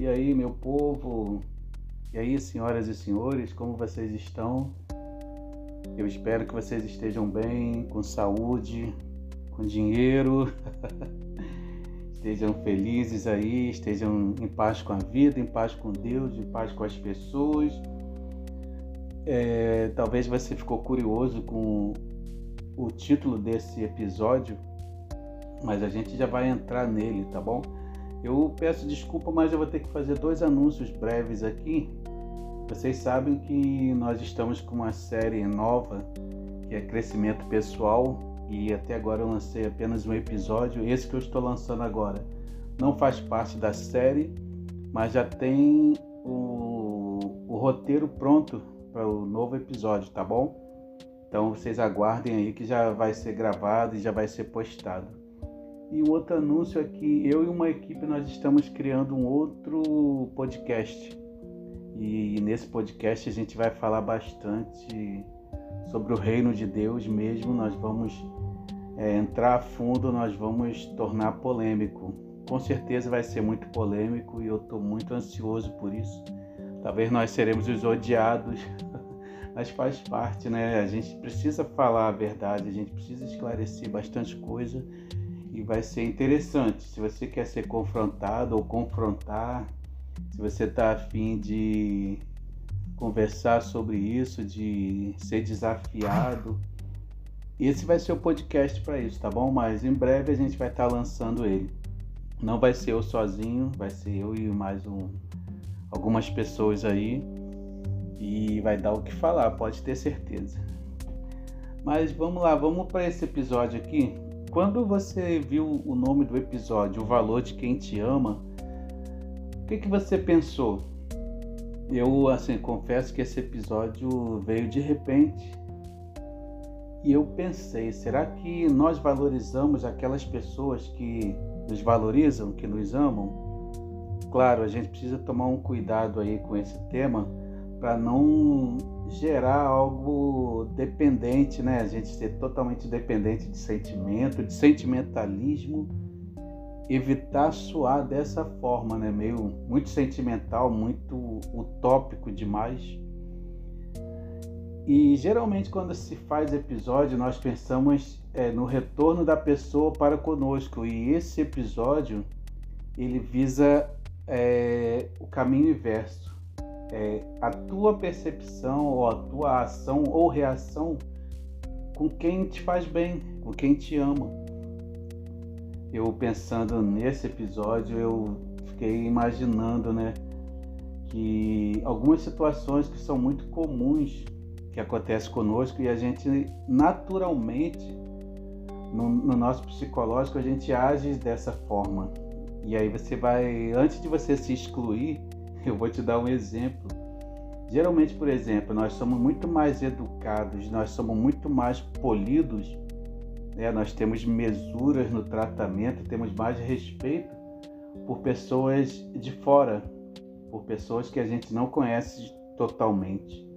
E aí, meu povo? E aí, senhoras e senhores, como vocês estão? Eu espero que vocês estejam bem, com saúde, com dinheiro, estejam felizes aí, estejam em paz com a vida, em paz com Deus, em paz com as pessoas. É, talvez você ficou curioso com o título desse episódio, mas a gente já vai entrar nele, tá bom? Eu peço desculpa, mas eu vou ter que fazer dois anúncios breves aqui. Vocês sabem que nós estamos com uma série nova que é Crescimento Pessoal e até agora eu lancei apenas um episódio. Esse que eu estou lançando agora não faz parte da série, mas já tem o, o roteiro pronto para o novo episódio, tá bom? Então vocês aguardem aí que já vai ser gravado e já vai ser postado. E o outro anúncio é que eu e uma equipe nós estamos criando um outro podcast. E nesse podcast a gente vai falar bastante sobre o reino de Deus mesmo. Nós vamos é, entrar a fundo, nós vamos tornar polêmico. Com certeza vai ser muito polêmico e eu estou muito ansioso por isso. Talvez nós seremos os odiados, mas faz parte, né? A gente precisa falar a verdade, a gente precisa esclarecer bastante coisa e vai ser interessante. Se você quer ser confrontado ou confrontar, se você está afim de conversar sobre isso, de ser desafiado, esse vai ser o podcast para isso, tá bom? Mas em breve a gente vai estar tá lançando ele. Não vai ser eu sozinho, vai ser eu e mais um, algumas pessoas aí. E vai dar o que falar, pode ter certeza. Mas vamos lá, vamos para esse episódio aqui. Quando você viu o nome do episódio, O Valor de Quem Te Ama, o que, que você pensou? Eu, assim, confesso que esse episódio veio de repente e eu pensei: será que nós valorizamos aquelas pessoas que nos valorizam, que nos amam? Claro, a gente precisa tomar um cuidado aí com esse tema para não gerar algo dependente, né? A gente ser totalmente dependente de sentimento, de sentimentalismo, evitar suar dessa forma, né? Meio muito sentimental, muito utópico demais. E geralmente quando se faz episódio, nós pensamos é, no retorno da pessoa para conosco. E esse episódio ele visa é, o caminho inverso é, a tua percepção ou a tua ação ou reação com quem te faz bem, com quem te ama. Eu pensando nesse episódio, eu fiquei imaginando, né, que algumas situações que são muito comuns que acontecem conosco e a gente naturalmente no, no nosso psicológico a gente age dessa forma. E aí você vai, antes de você se excluir, eu vou te dar um exemplo. Geralmente, por exemplo, nós somos muito mais educados, nós somos muito mais polidos, né? nós temos mesuras no tratamento, temos mais respeito por pessoas de fora, por pessoas que a gente não conhece totalmente.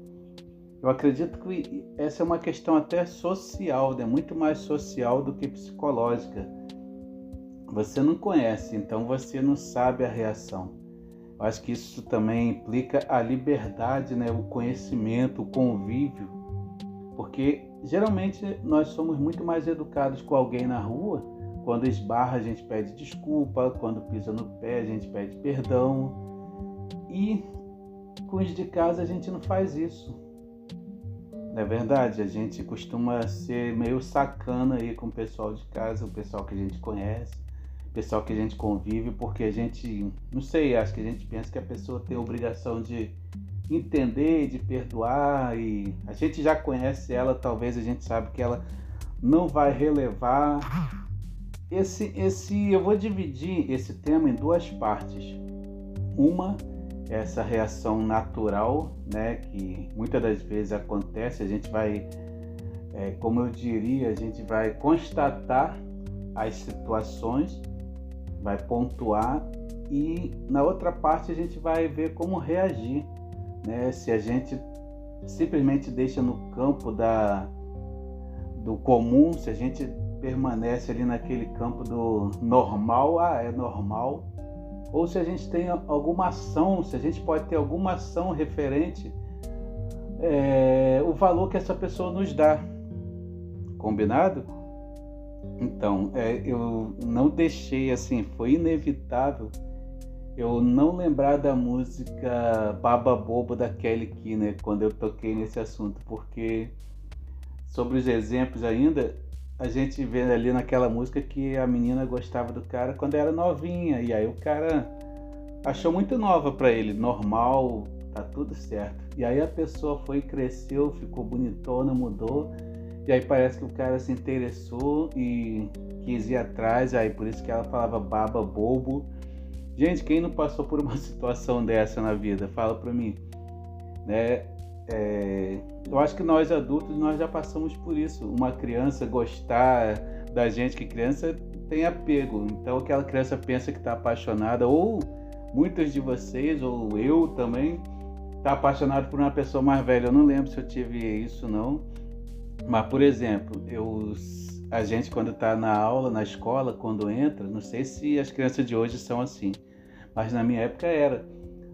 Eu acredito que essa é uma questão até social, né? muito mais social do que psicológica. Você não conhece, então você não sabe a reação. Eu acho que isso também implica a liberdade, né? o conhecimento, o convívio, porque geralmente nós somos muito mais educados com alguém na rua. Quando esbarra, a gente pede desculpa, quando pisa no pé, a gente pede perdão. E com os de casa, a gente não faz isso. Não é verdade? A gente costuma ser meio sacana aí com o pessoal de casa, o pessoal que a gente conhece pessoal que a gente convive, porque a gente, não sei, acho que a gente pensa que a pessoa tem a obrigação de entender, de perdoar e a gente já conhece ela, talvez a gente sabe que ela não vai relevar. Esse, esse, eu vou dividir esse tema em duas partes. Uma essa reação natural, né, que muitas das vezes acontece, a gente vai, é, como eu diria, a gente vai constatar as situações vai pontuar e na outra parte a gente vai ver como reagir, né? Se a gente simplesmente deixa no campo da do comum, se a gente permanece ali naquele campo do normal, ah, é normal, ou se a gente tem alguma ação, se a gente pode ter alguma ação referente é, o valor que essa pessoa nos dá. Combinado? Então, é, eu não deixei assim, foi inevitável eu não lembrar da música Baba Bobo da Kelly Kiner quando eu toquei nesse assunto, porque sobre os exemplos ainda, a gente vê ali naquela música que a menina gostava do cara quando era novinha, e aí o cara achou muito nova para ele, normal, tá tudo certo. E aí a pessoa foi, cresceu, ficou bonitona, mudou, e aí parece que o cara se interessou e quis ir atrás, aí por isso que ela falava baba bobo Gente, quem não passou por uma situação dessa na vida? Fala para mim. Né? É, eu acho que nós adultos nós já passamos por isso. Uma criança gostar da gente, que criança tem apego. Então aquela criança pensa que está apaixonada, ou muitos de vocês, ou eu também, está apaixonado por uma pessoa mais velha. Eu não lembro se eu tive isso não. Mas, por exemplo, eu a gente quando está na aula, na escola, quando entra, não sei se as crianças de hoje são assim, mas na minha época era.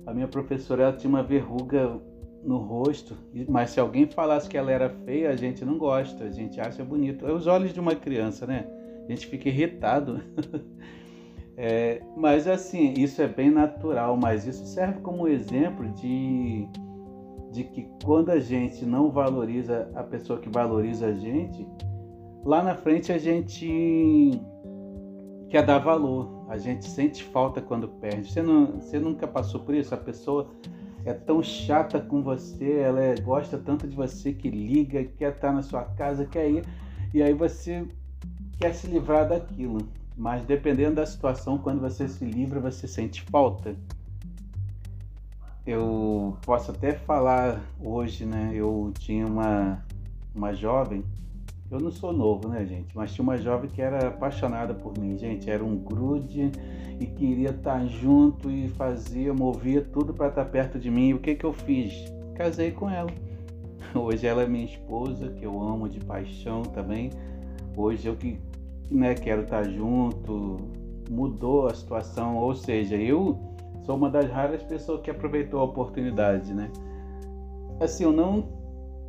A minha professora ela tinha uma verruga no rosto, mas se alguém falasse que ela era feia, a gente não gosta, a gente acha bonito. É os olhos de uma criança, né? A gente fica irritado. é, mas assim, isso é bem natural, mas isso serve como exemplo de, de que quando a gente não valoriza a pessoa que valoriza a gente, lá na frente a gente quer dar valor, a gente sente falta quando perde. Você, não, você nunca passou por isso? A pessoa é tão chata com você, ela é, gosta tanto de você que liga, quer estar na sua casa, quer ir, e aí você quer se livrar daquilo. Mas dependendo da situação, quando você se livra, você sente falta. Eu posso até falar hoje, né? Eu tinha uma, uma jovem eu não sou novo, né, gente? Mas tinha uma jovem que era apaixonada por mim, gente. Era um grude e queria estar junto e fazia, movia tudo para estar perto de mim. E o que que eu fiz? Casei com ela. Hoje ela é minha esposa, que eu amo de paixão também. Hoje eu que né, quero estar junto. Mudou a situação, ou seja, eu sou uma das raras pessoas que aproveitou a oportunidade, né? Assim, eu não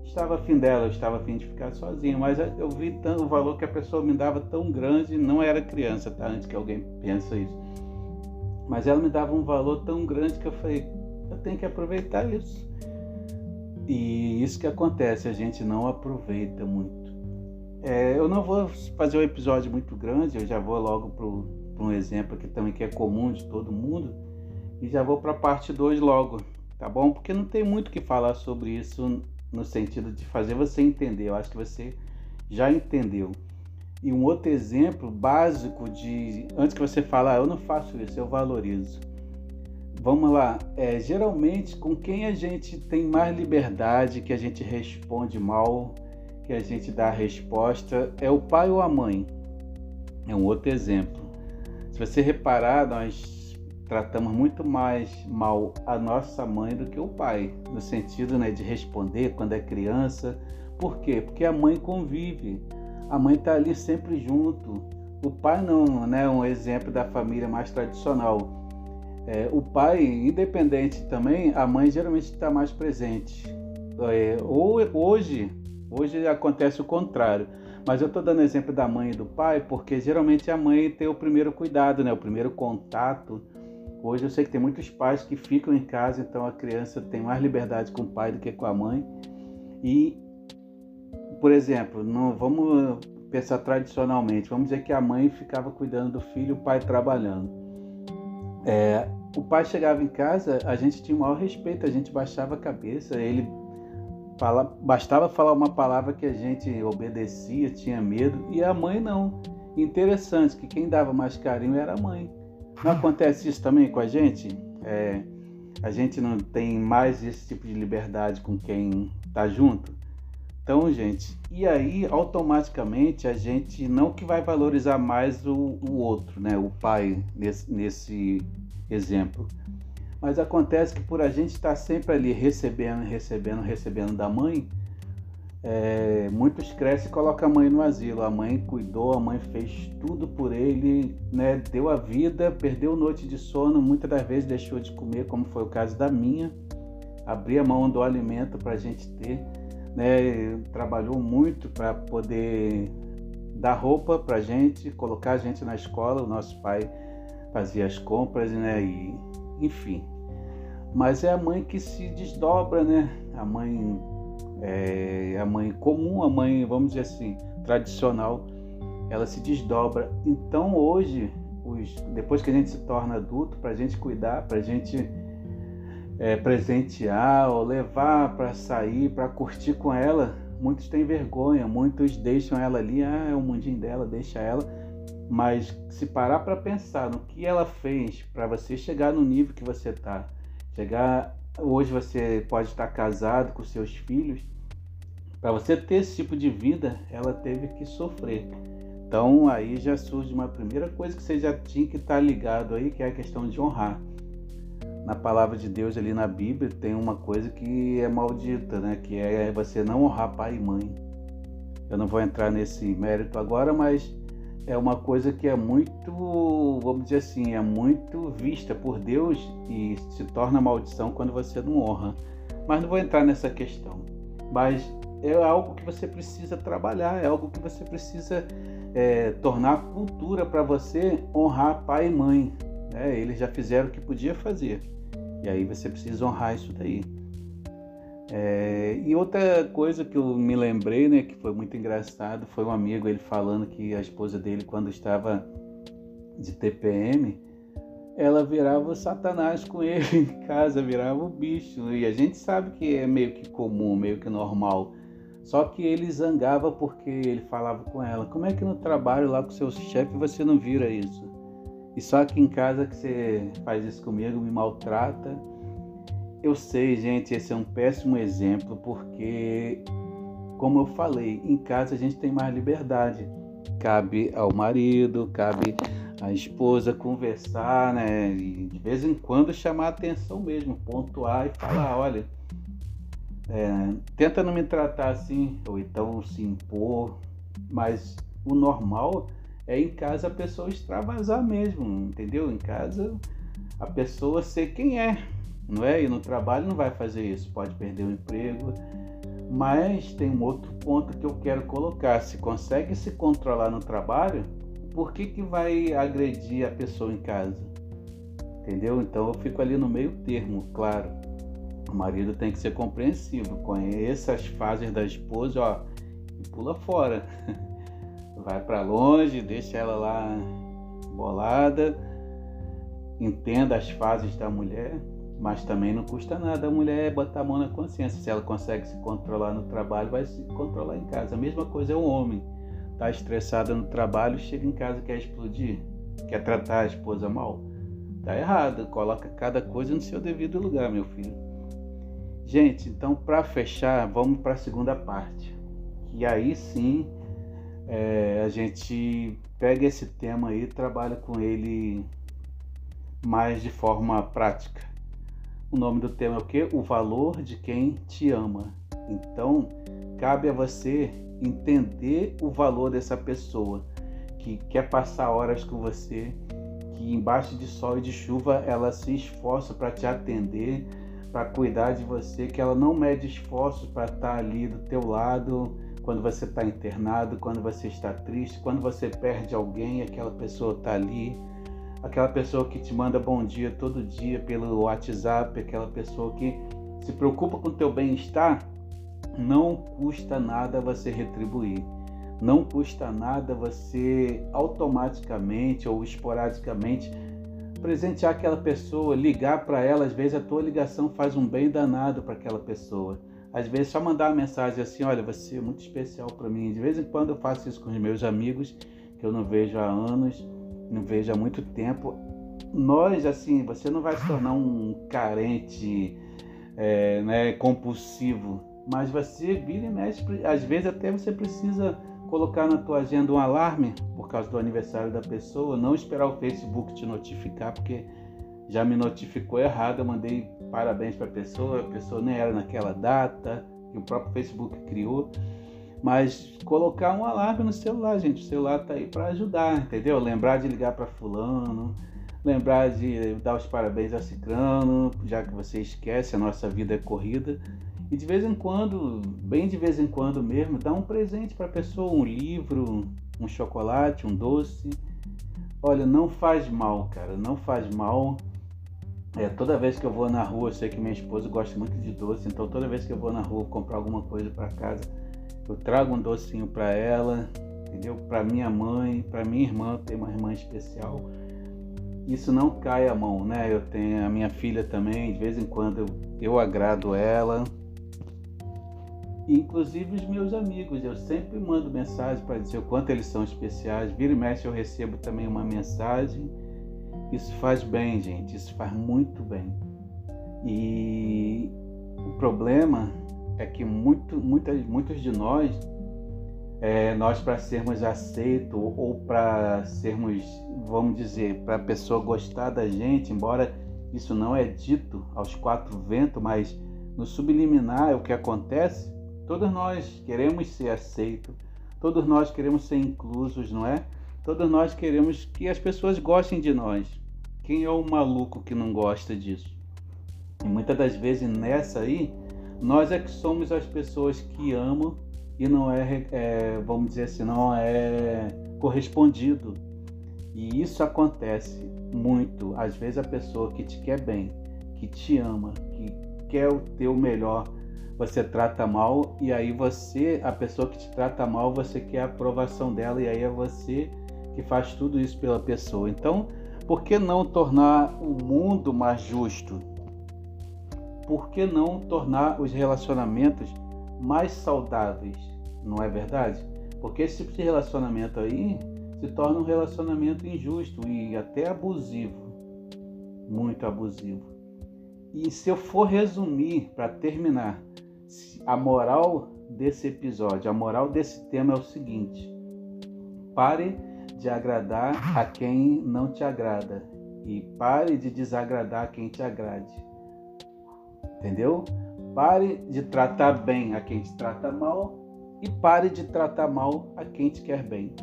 estava afim dela, eu estava afim de ficar sozinho, mas eu vi tanto, o valor que a pessoa me dava tão grande, não era criança, tá? Antes que alguém pense isso. Mas ela me dava um valor tão grande que eu falei, eu tenho que aproveitar isso. E isso que acontece, a gente não aproveita muito. É, eu não vou fazer um episódio muito grande, eu já vou logo para um exemplo que também que é comum de todo mundo, e já vou para a parte 2 logo, tá bom? Porque não tem muito o que falar sobre isso no sentido de fazer você entender. Eu acho que você já entendeu. E um outro exemplo básico de antes que você falar, ah, eu não faço isso, eu valorizo. Vamos lá, é, geralmente com quem a gente tem mais liberdade, que a gente responde mal, que a gente dá a resposta, é o pai ou a mãe. É um outro exemplo. Se você reparar, nós tratamos muito mais mal a nossa mãe do que o pai, no sentido né, de responder quando é criança. Por quê? Porque a mãe convive, a mãe está ali sempre junto. O pai não, né? Um exemplo da família mais tradicional. É, o pai, independente também, a mãe geralmente está mais presente. É, ou hoje, hoje acontece o contrário. Mas eu estou dando exemplo da mãe e do pai porque geralmente a mãe tem o primeiro cuidado, né? O primeiro contato Hoje eu sei que tem muitos pais que ficam em casa, então a criança tem mais liberdade com o pai do que com a mãe. E, por exemplo, não vamos pensar tradicionalmente, vamos dizer que a mãe ficava cuidando do filho, o pai trabalhando. É, o pai chegava em casa, a gente tinha o maior respeito, a gente baixava a cabeça, ele fala, bastava falar uma palavra que a gente obedecia, tinha medo, e a mãe não. Interessante que quem dava mais carinho era a mãe. Não acontece isso também com a gente? É, a gente não tem mais esse tipo de liberdade com quem está junto? Então, gente, e aí automaticamente a gente não que vai valorizar mais o, o outro, né? O pai nesse, nesse exemplo. Mas acontece que por a gente estar sempre ali recebendo, recebendo, recebendo da mãe, é, muitos crescem e colocam a mãe no asilo. A mãe cuidou, a mãe fez tudo por ele, né? deu a vida, perdeu noite de sono, muitas das vezes deixou de comer, como foi o caso da minha. Abria mão do alimento para a gente ter, né? trabalhou muito para poder dar roupa para a gente, colocar a gente na escola. O nosso pai fazia as compras, né? E, enfim. Mas é a mãe que se desdobra, né? A mãe é, a mãe comum, a mãe, vamos dizer assim, tradicional, ela se desdobra. Então hoje, os, depois que a gente se torna adulto, para a gente cuidar, para a gente é, presentear ou levar para sair, para curtir com ela, muitos têm vergonha, muitos deixam ela ali, ah, é o mundinho dela, deixa ela. Mas se parar para pensar no que ela fez para você chegar no nível que você está, chegar hoje você pode estar casado com seus filhos, para você ter esse tipo de vida, ela teve que sofrer. Então aí já surge uma primeira coisa que você já tinha que estar ligado aí, que é a questão de honrar. Na palavra de Deus ali na Bíblia tem uma coisa que é maldita, né? Que é você não honrar pai e mãe. Eu não vou entrar nesse mérito agora, mas é uma coisa que é muito, vamos dizer assim, é muito vista por Deus e se torna maldição quando você não honra. Mas não vou entrar nessa questão. Mas é algo que você precisa trabalhar, é algo que você precisa é, tornar cultura para você honrar pai e mãe. Né? Eles já fizeram o que podia fazer. E aí você precisa honrar isso daí. É, e outra coisa que eu me lembrei, né, que foi muito engraçado, foi um amigo ele falando que a esposa dele, quando estava de TPM, ela virava Satanás com ele em casa, virava o bicho. E a gente sabe que é meio que comum, meio que normal. Só que ele zangava porque ele falava com ela: Como é que no trabalho lá com seu chefe você não vira isso? E só que em casa que você faz isso comigo, me maltrata. Eu sei, gente, esse é um péssimo exemplo porque, como eu falei, em casa a gente tem mais liberdade. Cabe ao marido, cabe à esposa conversar, né? E de vez em quando chamar a atenção mesmo, pontuar e falar: olha, é, tenta não me tratar assim, ou então se impor, mas o normal é em casa a pessoa extravasar mesmo, entendeu? Em casa a pessoa ser quem é não é? E no trabalho não vai fazer isso, pode perder o emprego. Mas tem um outro ponto que eu quero colocar: se consegue se controlar no trabalho, por que, que vai agredir a pessoa em casa? Entendeu? Então eu fico ali no meio termo, claro. O marido tem que ser compreensivo, conheça as fases da esposa, ó, e pula fora. Vai para longe, deixa ela lá bolada, entenda as fases da mulher, mas também não custa nada a mulher botar a mão na consciência. Se ela consegue se controlar no trabalho, vai se controlar em casa. A mesma coisa é o homem. Está estressado no trabalho, chega em casa quer explodir, quer tratar a esposa mal. Tá errado. Coloca cada coisa no seu devido lugar, meu filho. Gente, então para fechar, vamos para a segunda parte. E aí sim é, a gente pega esse tema aí e trabalha com ele mais de forma prática. O nome do tema é o que? O valor de quem te ama. Então, cabe a você entender o valor dessa pessoa que quer passar horas com você, que embaixo de sol e de chuva ela se esforça para te atender, para cuidar de você, que ela não mede esforços para estar ali do teu lado quando você está internado, quando você está triste, quando você perde alguém, aquela pessoa está ali aquela pessoa que te manda bom dia todo dia pelo WhatsApp, aquela pessoa que se preocupa com o teu bem-estar, não custa nada você retribuir. Não custa nada você automaticamente ou esporadicamente presentear aquela pessoa, ligar para ela, às vezes a tua ligação faz um bem danado para aquela pessoa. Às vezes só mandar uma mensagem assim, olha, você é muito especial para mim. De vez em quando eu faço isso com os meus amigos que eu não vejo há anos não vejo há muito tempo. Nós, assim, você não vai se tornar um carente é, né, compulsivo, mas você vira e mexe, às vezes até você precisa colocar na tua agenda um alarme por causa do aniversário da pessoa, não esperar o Facebook te notificar, porque já me notificou errado, eu mandei parabéns para a pessoa, a pessoa nem era naquela data, que o próprio Facebook criou. Mas colocar um alarme no celular, gente. O celular tá aí para ajudar, entendeu? Lembrar de ligar para fulano, lembrar de dar os parabéns a Cicrano, já que você esquece, a nossa vida é corrida. E de vez em quando, bem de vez em quando mesmo, dá um presente para a pessoa, um livro, um chocolate, um doce. Olha, não faz mal, cara, não faz mal. É, toda vez que eu vou na rua, eu sei que minha esposa gosta muito de doce, então toda vez que eu vou na rua comprar alguma coisa para casa, eu trago um docinho para ela, entendeu? Para minha mãe, para minha irmã, tem uma irmã especial. Isso não cai a mão, né? Eu tenho a minha filha também, de vez em quando eu, eu agrado ela, inclusive os meus amigos. Eu sempre mando mensagem para dizer o quanto eles são especiais. Vira e mexe eu recebo também uma mensagem. Isso faz bem, gente. Isso faz muito bem. E o problema é que muito, muitos de nós, é, nós para sermos aceitos ou para sermos, vamos dizer, para a pessoa gostar da gente, embora isso não é dito aos quatro ventos, mas no subliminar é o que acontece, Todos nós queremos ser aceitos, todos nós queremos ser inclusos, não é? Todos nós queremos que as pessoas gostem de nós. Quem é o maluco que não gosta disso? E muitas das vezes nessa aí, nós é que somos as pessoas que amam e não é, é vamos dizer assim, não é correspondido. E isso acontece muito. Às vezes a pessoa que te quer bem, que te ama, que quer o teu melhor, você trata mal e aí você, a pessoa que te trata mal, você quer a aprovação dela e aí é você que faz tudo isso pela pessoa. Então, por que não tornar o mundo mais justo? Por que não tornar os relacionamentos mais saudáveis? Não é verdade? Porque esse tipo de relacionamento aí se torna um relacionamento injusto e até abusivo. Muito abusivo. E se eu for resumir para terminar, a moral desse episódio, a moral desse tema é o seguinte: pare de agradar a quem não te agrada e pare de desagradar quem te agrade. Entendeu? Pare de tratar bem a quem te trata mal e pare de tratar mal a quem te quer bem.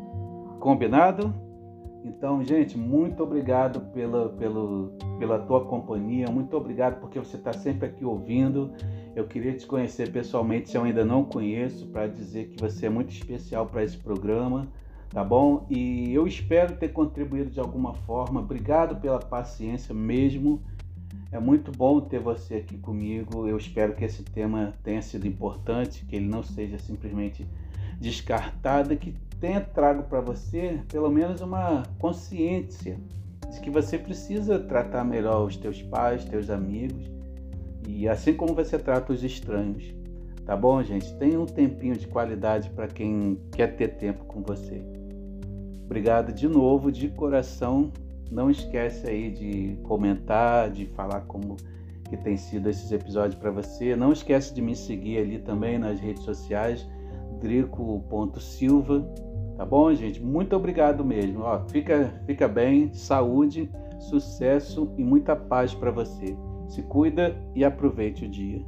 Combinado? Então, gente, muito obrigado pela, pela, pela tua companhia, muito obrigado porque você está sempre aqui ouvindo. Eu queria te conhecer pessoalmente, se eu ainda não conheço, para dizer que você é muito especial para esse programa, tá bom? E eu espero ter contribuído de alguma forma. Obrigado pela paciência mesmo. É muito bom ter você aqui comigo. Eu espero que esse tema tenha sido importante, que ele não seja simplesmente descartado, que tenha trago para você pelo menos uma consciência de que você precisa tratar melhor os teus pais, teus amigos e assim como você trata os estranhos. Tá bom, gente? Tenha um tempinho de qualidade para quem quer ter tempo com você. Obrigado de novo, de coração. Não esquece aí de comentar, de falar como que tem sido esses episódios para você. Não esquece de me seguir ali também nas redes sociais, drico.silva. Tá bom, gente? Muito obrigado mesmo. Ó, fica, fica bem, saúde, sucesso e muita paz para você. Se cuida e aproveite o dia.